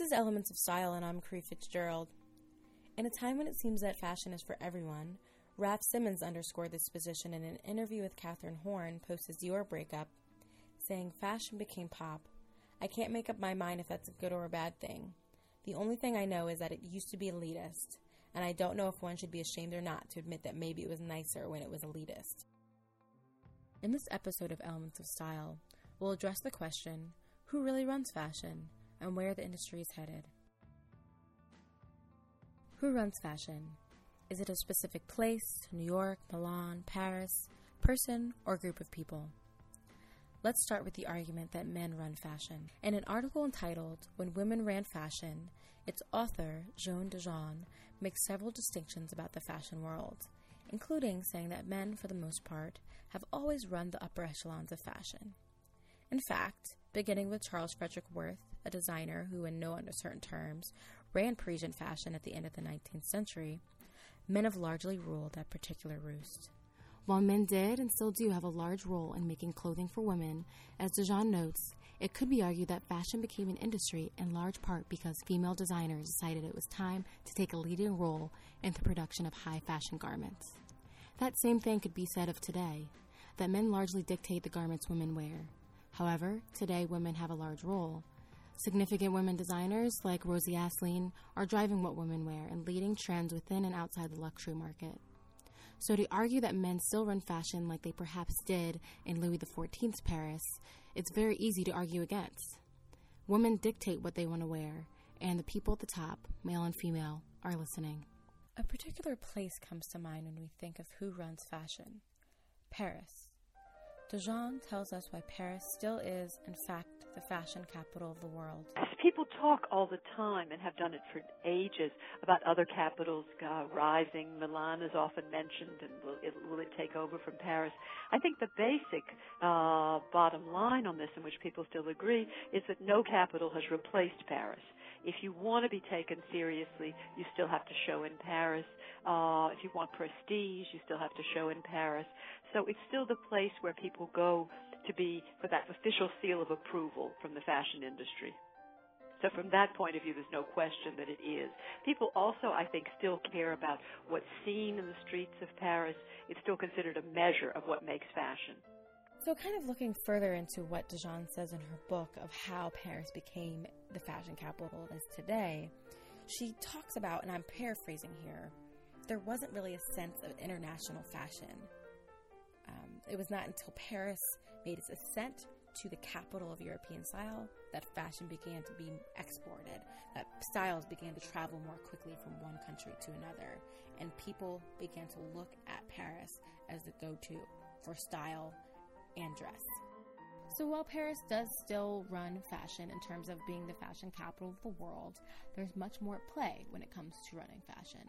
This is Elements of Style, and I'm Cree Fitzgerald. In a time when it seems that fashion is for everyone, Raf Simons underscored this position in an interview with Katherine Horyn post his Dior breakup, saying, Fashion became pop. I can't make up my mind if that's a good or a bad thing. The only thing I know is that it used to be elitist, and I don't know if one should be ashamed or not to admit that maybe it was nicer when it was elitist. In this episode of Elements of Style, we'll address the question who really runs fashion and where the industry is headed. Who runs fashion? Is it a specific place, New York, Milan, Paris, person, or group of people? Let's start with the argument that men run fashion. In an article entitled When Women Ran Fashion, its author, Joan DeJean, makes several distinctions about the fashion world, including saying that men, for the most part, have always run the upper echelons of fashion. In fact, beginning with Charles Frederick Worth, a designer who, in no uncertain terms, ran Parisian fashion at the end of the 19th century, men have largely ruled that particular roost. While men did and still do have a large role in making clothing for women, as DeJean notes, it could be argued that fashion became an industry in large part because female designers decided it was time to take a leading role in the production of high fashion garments. That same thing could be said of today, that men largely dictate the garments women wear. However, today women have a large role, Significant women designers like Rosie Assoulin are driving what women wear and leading trends within and outside the luxury market. So, to argue that men still run fashion like they perhaps did in Louis XIV's Paris, it's very easy to argue against. Women dictate what they want to wear, and the people at the top, male and female, are listening. A particular place comes to mind when we think of who runs fashion Paris. DeJean tells us why Paris still is, in fact, the fashion capital of the world. People talk all the time and have done it for ages about other capitals uh, rising. Milan is often mentioned, and will it, will it take over from Paris? I think the basic uh, bottom line on this, in which people still agree, is that no capital has replaced Paris if you want to be taken seriously, you still have to show in Paris. Uh, if you want prestige, you still have to show in Paris. So it's still the place where people go to be for that official seal of approval from the fashion industry. So from that point of view, there's no question that it is. People also, I think, still care about what's seen in the streets of Paris. It's still considered a measure of what makes fashion. So, kind of looking further into what DeJean says in her book of how Paris became the fashion capital it is today, she talks about, and I'm paraphrasing here, there wasn't really a sense of international fashion. It was not until Paris made its ascent to the capital of European style that fashion began to be exported, that styles began to travel more quickly from one country to another, and people began to look at Paris as the go to for style and dress. So while Paris does still run fashion in terms of being the fashion capital of the world, there's much more at play when it comes to running fashion.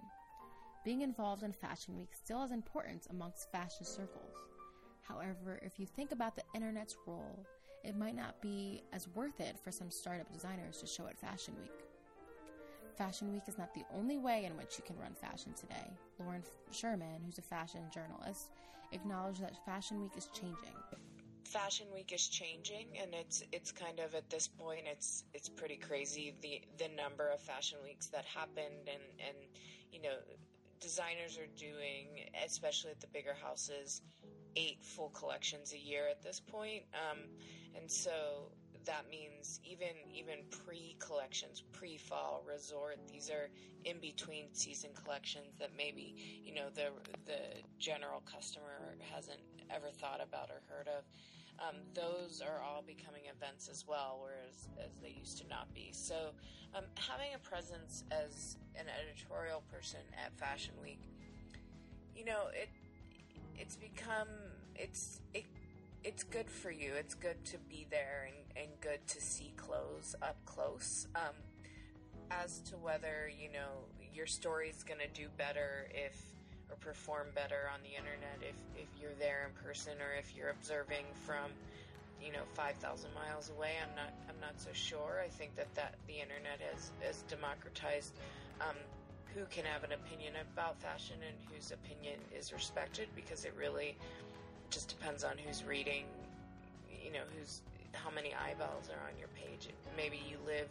Being involved in Fashion Week still has importance amongst fashion circles. However, if you think about the internet's role, it might not be as worth it for some startup designers to show at Fashion Week. Fashion Week is not the only way in which you can run fashion today. Lauren Sherman, who's a fashion journalist, acknowledged that Fashion Week is changing. Fashion Week is changing, and it's it's kind of at this point it's it's pretty crazy the the number of fashion weeks that happened, and and you know designers are doing, especially at the bigger houses, eight full collections a year at this point. Um, and so that means even even pre collections, pre fall resort. These are in between season collections that maybe you know the the general customer hasn't ever thought about or heard of. Um, those are all becoming events as well, whereas as they used to not be. So, um, having a presence as an editorial person at Fashion Week, you know, it it's become it's it it's good for you. It's good to be there and, and good to see clothes up close. Um, as to whether you know your story is going to do better if or perform better on the internet if, if you're there in person or if you're observing from you know 5000 miles away i'm not i'm not so sure i think that that the internet has has democratized um, who can have an opinion about fashion and whose opinion is respected because it really just depends on who's reading, you know, who's how many eyeballs are on your page. Maybe you live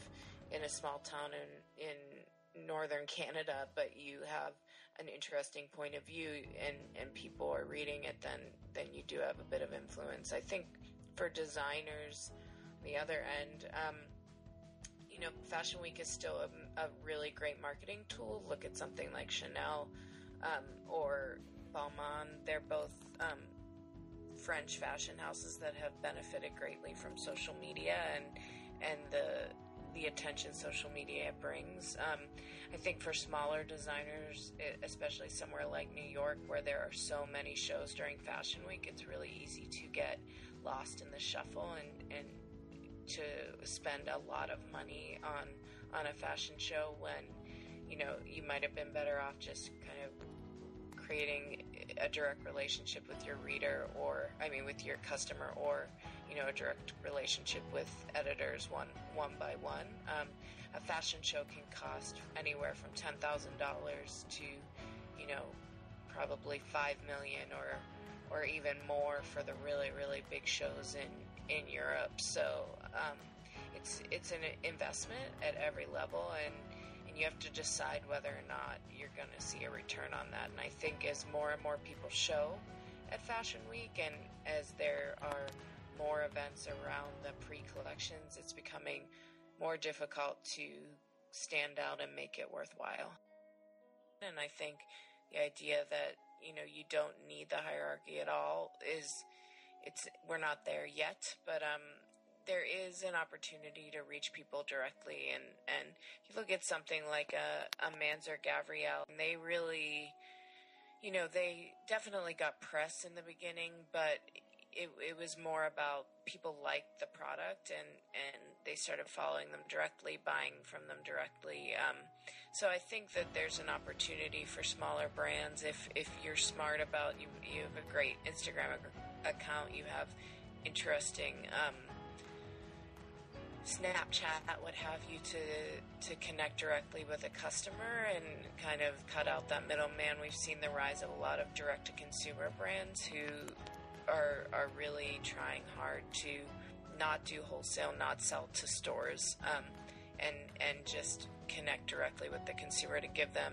in a small town in in northern Canada, but you have an interesting point of view and and people are reading it, then then you do have a bit of influence. I think for designers, the other end. Um, you know, Fashion Week is still a, a, really great marketing tool. Look at something like Chanel um, or Balmain. They're both um, French fashion houses that have benefited greatly from social media and and the the attention social media brings. Um, I think for smaller designers, especially somewhere like New York, where there are so many shows during Fashion Week, it's really easy to get lost in the shuffle and, and to spend a lot of money on on a fashion show when you know you might have been better off just kind of creating a direct relationship with your reader or I mean with your customer or you know a direct relationship with editors one one by one. Um, a fashion show can cost anywhere from ten thousand dollars to you know probably five million or or even more for the really really big shows in in Europe. So um, it's it's an investment at every level, and and you have to decide whether or not you're going to see a return on that. And I think as more and more people show at Fashion Week, and as there are more events around the pre-collections, it's becoming more difficult to stand out and make it worthwhile. And I think the idea that you know you don't need the hierarchy at all is it's we're not there yet, but um, there is an opportunity to reach people directly, and and you look at something like a a Mansur Gavriel, and they really, you know, they definitely got press in the beginning, but it, it was more about people liked the product and, and they started following them directly, buying from them directly. Um, so I think that there's an opportunity for smaller brands if, if you're smart about you you have a great Instagram account, you have interesting um, Snapchat, what have you, to to connect directly with a customer and kind of cut out that middleman. We've seen the rise of a lot of direct to consumer brands who are are really trying hard to not do wholesale, not sell to stores, um, and and just connect directly with the consumer to give them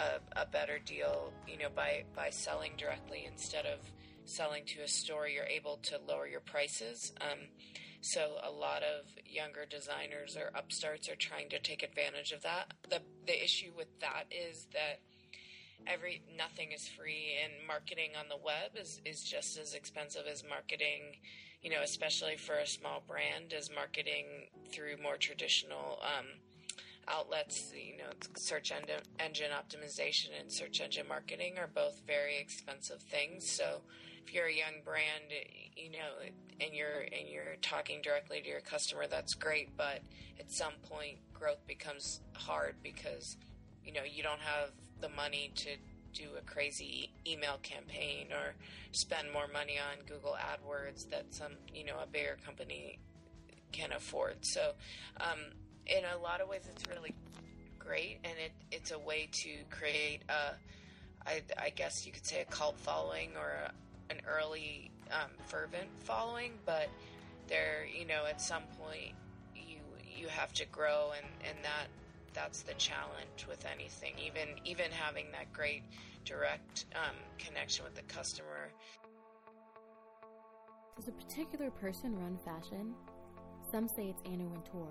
a, a better deal. You know, by by selling directly instead of selling to a store, you're able to lower your prices. Um, so a lot of younger designers or upstarts are trying to take advantage of that. The the issue with that is that every nothing is free and marketing on the web is, is just as expensive as marketing you know especially for a small brand as marketing through more traditional um, outlets you know search engine, optimization and search engine marketing are both very expensive things so if you're a young brand you know and you're and you're talking directly to your customer that's great but at some point growth becomes hard because you know you don't have the money to do a crazy email campaign or spend more money on Google AdWords that some, you know, a bigger company can afford. So, um, in a lot of ways, it's really great, and it, it's a way to create a, I, I guess you could say, a cult following or a, an early um, fervent following. But there, you know, at some point, you you have to grow, and and that that's the challenge with anything. Even even having that great direct um, connection with the customer. Does a particular person run fashion? Some say it's Anna Wintour.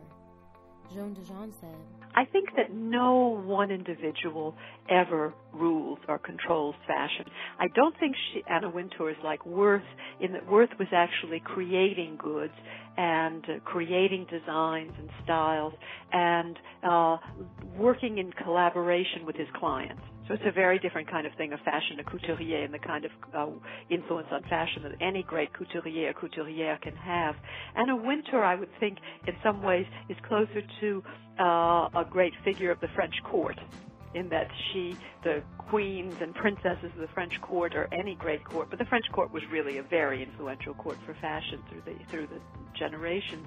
Joan DeJean said, I think that no one individual ever rules or controls fashion. I don't think she, Anna Wintour is like Worth in that Worth was actually creating goods and uh, creating designs and styles and uh, working in collaboration with his clients. So it's a very different kind of thing, a fashion, a couturier, and the kind of uh, influence on fashion that any great couturier or couturière can have. Anna Wintour, I would think, in some ways, is closer to uh, a great figure of the French court in that she, the queens and princesses of the French court, or any great court, but the French court was really a very influential court for fashion through the through the generations,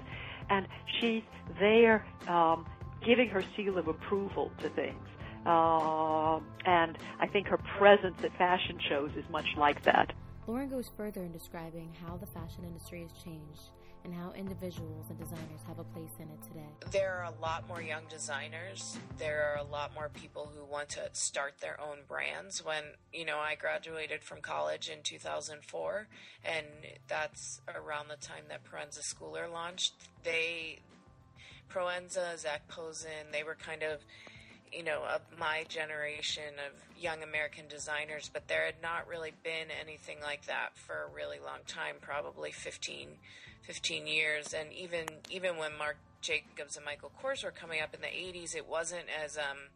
and she's there um, giving her seal of approval to things. Uh, and I think her presence at fashion shows is much like that. Lauren goes further in describing how the fashion industry has changed and how individuals and designers have a place in it today. There are a lot more young designers. There are a lot more people who want to start their own brands. When, you know, I graduated from college in 2004, and that's around the time that Proenza Schouler launched. They, Proenza, Zac Posen, they were kind of you know, of my generation of young American designers, but there had not really been anything like that for a really long time, probably 15, 15 years. And even even when Marc Jacobs and Michael Kors were coming up in the 80s, it wasn't as um,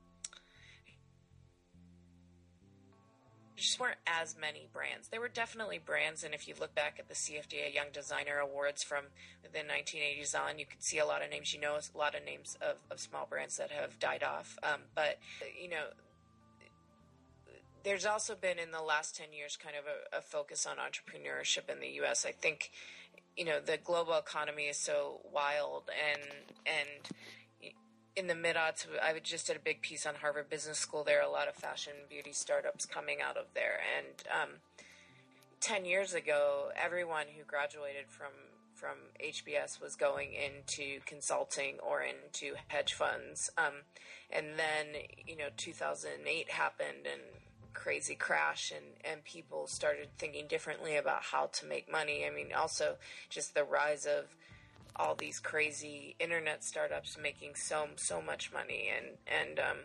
just weren't as many brands. There were definitely brands, and if you look back at the CFDA Young Designer Awards from the 1980s on, you could see a lot of names. You know, a lot of names of, of small brands that have died off. Um, but you know, there's also been in the last 10 years kind of a, a focus on entrepreneurship in the U.S. I think you know the global economy is so wild and and in the mid aughts, I just did a big piece on Harvard Business School. There are a lot of fashion beauty startups coming out of there, and um, ten years ago, everyone who graduated from from HBS was going into consulting or into hedge funds, um, and then you know 2008 happened and crazy crash and, and people started thinking differently about how to make money. I mean, also just the rise of all these crazy internet startups making so so much money and and um,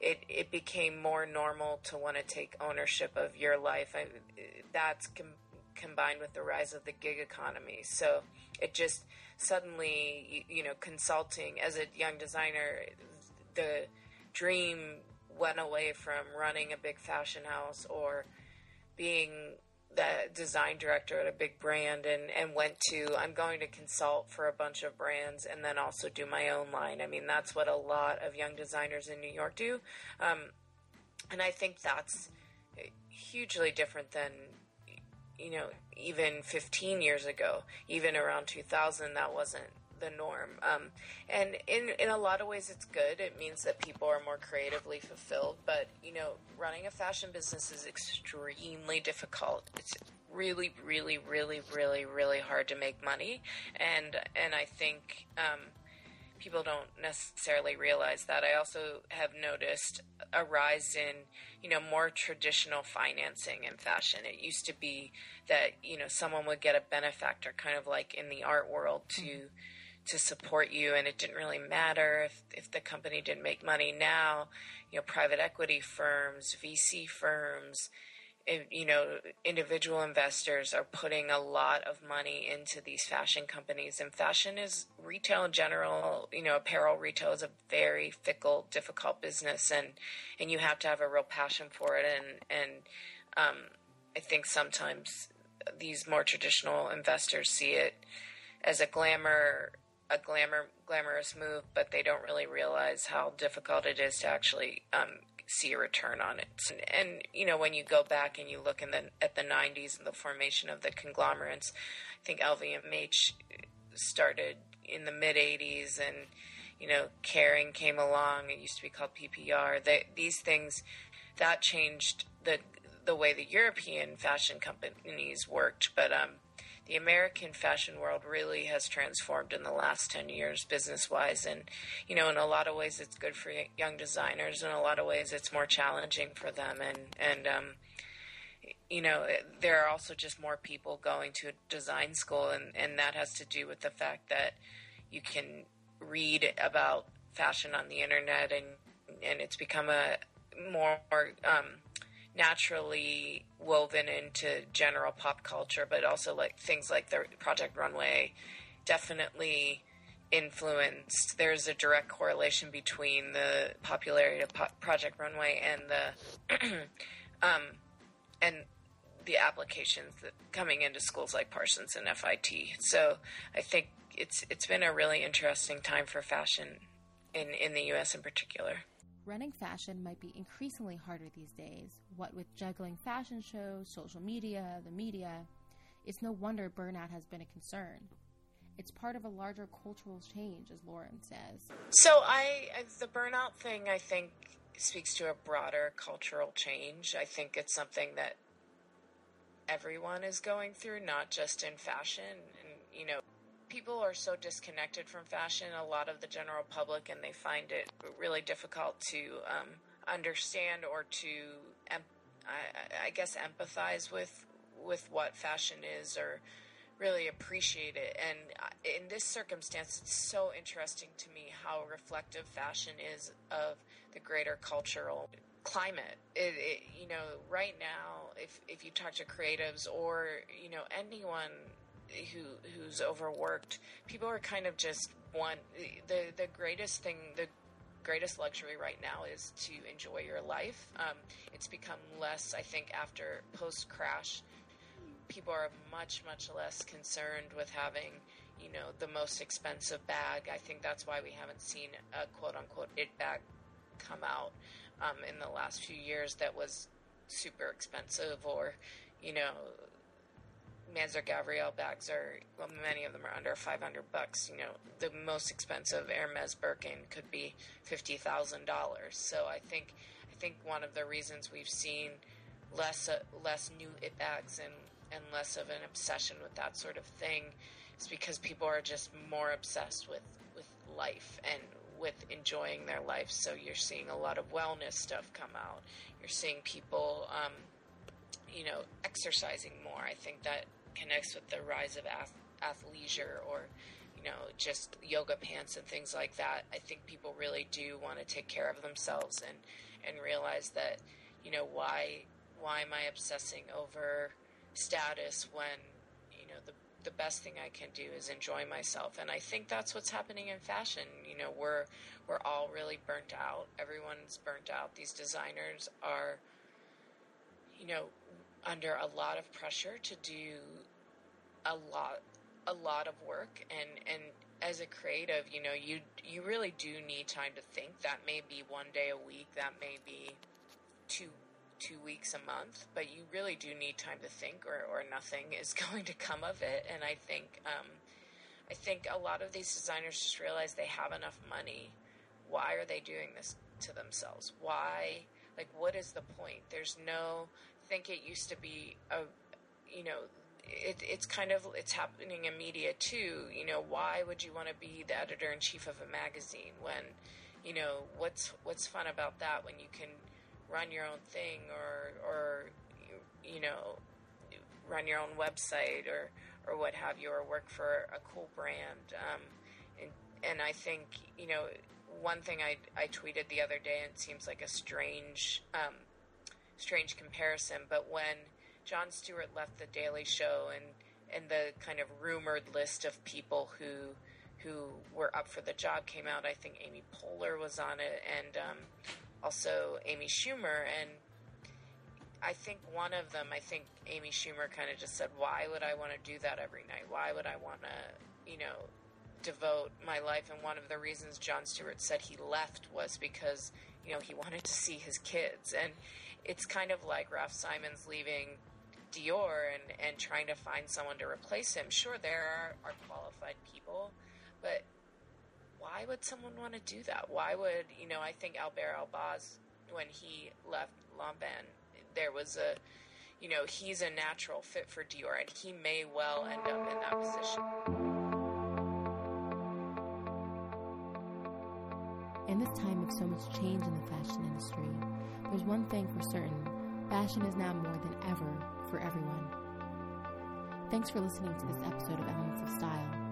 it it became more normal to want to take ownership of your life. I, that's com- combined with the rise of the gig economy. So it just suddenly you, you know consulting as a young designer the dream went away from running a big fashion house or being the design director at a big brand and, and went to I'm going to consult for a bunch of brands and then also do my own line. I mean, that's what a lot of young designers in New York do. Um, and I think that's hugely different than, you know, even 15 years ago, even around 2000, that wasn't the norm. Um, and in in a lot of ways, it's good. It means that people are more creatively fulfilled. But you know, running a fashion business is extremely difficult. It's really, really, really, really, really hard to make money. And and I think. Um, people don't necessarily realize that. I also have noticed a rise in, you know, more traditional financing in fashion. It used to be that, you know, someone would get a benefactor kind of like in the art world to mm-hmm to support you, and it didn't really matter if, if the company didn't make money. Now, you know, private equity firms, VC firms, you know, individual investors are putting a lot of money into these fashion companies. And fashion is retail in general, you know, apparel retail is a very fickle, difficult business, and and you have to have a real passion for it. And and um, I think sometimes these more traditional investors see it as a glamour a glamour glamorous move, but they don't really realize how difficult it is to actually um, see a return on it. And, and, you know, when you go back and you look in the at the '90s and the formation of the conglomerates, I think LVMH started in the mid '80s, and you know, Kering came along. It used to be called PPR. They, these things that changed the the way the European fashion companies worked, but um, the American fashion world really has transformed in the last 10 years business wise. And, you know, in a lot of ways it's good for young designers. In a lot of ways it's more challenging for them. And, and, um, you know, there are also just more people going to design school, and, and that has to do with the fact that you can read about fashion on the internet, and and it's become a more um, naturally woven into general pop culture, but also like things like the Project Runway definitely influenced. There's a direct correlation between the popularity of po- Project Runway and the um, and the applications that coming into schools like Parsons and FIT. So I think it's it's been a really interesting time for fashion in in the U.S. in particular. Running fashion might be increasingly harder these days, what with juggling fashion shows, social media, the media. It's no wonder burnout has been a concern. It's part of a larger cultural change, as Lauren says. So, I, the burnout thing, I think, speaks to a broader cultural change. I think it's something that everyone is going through, not just in fashion. And, you know, people are so disconnected from fashion, a lot of the general public, and they find it really difficult to um, understand or to, I, I guess, empathize with with what fashion is or really appreciate it. And in this circumstance, it's so interesting to me how reflective fashion is of the greater cultural climate. It, it, you know, right now, if if you talk to creatives or you know anyone who who's overworked, people are kind of just one. The the greatest thing, the greatest luxury right now is to enjoy your life. Um, it's become less, I think, after post crash. People are much much less concerned with having you know the most expensive bag. I think that's why we haven't seen a quote unquote it bag come out um, in the last few years that was super expensive or you know Mansur Gavriel bags are well, many of them are under 500 bucks. You know, the most expensive Hermes Birkin could be fifty thousand dollars. So I think I think one of the reasons we've seen less uh, less new it bags and and less of an obsession with that sort of thing is because people are just more obsessed with with life and with enjoying their life. So you're seeing a lot of wellness stuff come out. You're seeing people, um, you know, exercising more. I think that connects with the rise of ath- athleisure or, you know, just yoga pants and things like that. I think people really do want to take care of themselves and and realize that, you know, why why am I obsessing over status when you know, the, the best thing I can do is enjoy myself. And I think that's what's happening in fashion. You know, we're we're all really burnt out. Everyone's burnt out. These designers are you know, under a lot of pressure to do a lot a lot of work and and as a creative, you know, you you really do need time to think. That may be one day a week, that may be two two weeks a month, but you really do need time to think, or, or nothing is going to come of it. And I think um, I think a lot of these designers just realize they have enough money. Why are they doing this to themselves? Why? Like, what is the point? There's no. I think it used to be a, you know, it, it's kind of it's happening in media too. You know, why would you want to be the editor in chief of a magazine when, you know, what's what's fun about that when you can run your own thing or or you, know run your own website or or what have you or work for a cool brand um, and and I think you know one thing I I tweeted the other day and it seems like a strange um, strange comparison but when Jon Stewart left the Daily Show and and the kind of rumored list of people who who were up for the job came out. I think Amy Poehler was on it, and um, also Amy Schumer. And I think one of them, I think Amy Schumer kind of just said, why would I want to do that every night? Why would I want to, you know, devote my life? And one of the reasons Jon Stewart said he left was because, you know, he wanted to see his kids. And it's kind of like Raf Simons leaving Dior and, and trying to find someone to replace him. Sure, there are, are qualified people, but why would someone want to do that? Why would, you know, I think Alber Elbaz, when he left Lanvin, there was a, you know, he's a natural fit for Dior and he may well end up in that position. Change in the fashion industry, there's one thing for certain fashion is now more than ever for everyone. Thanks for listening to this episode of Elements of Style.